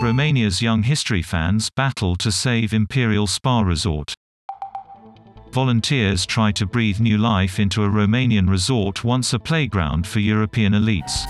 Romania's young history fans battle to save Imperial Spa Resort. Volunteers try to breathe new life into a Romanian resort once a playground for European elites.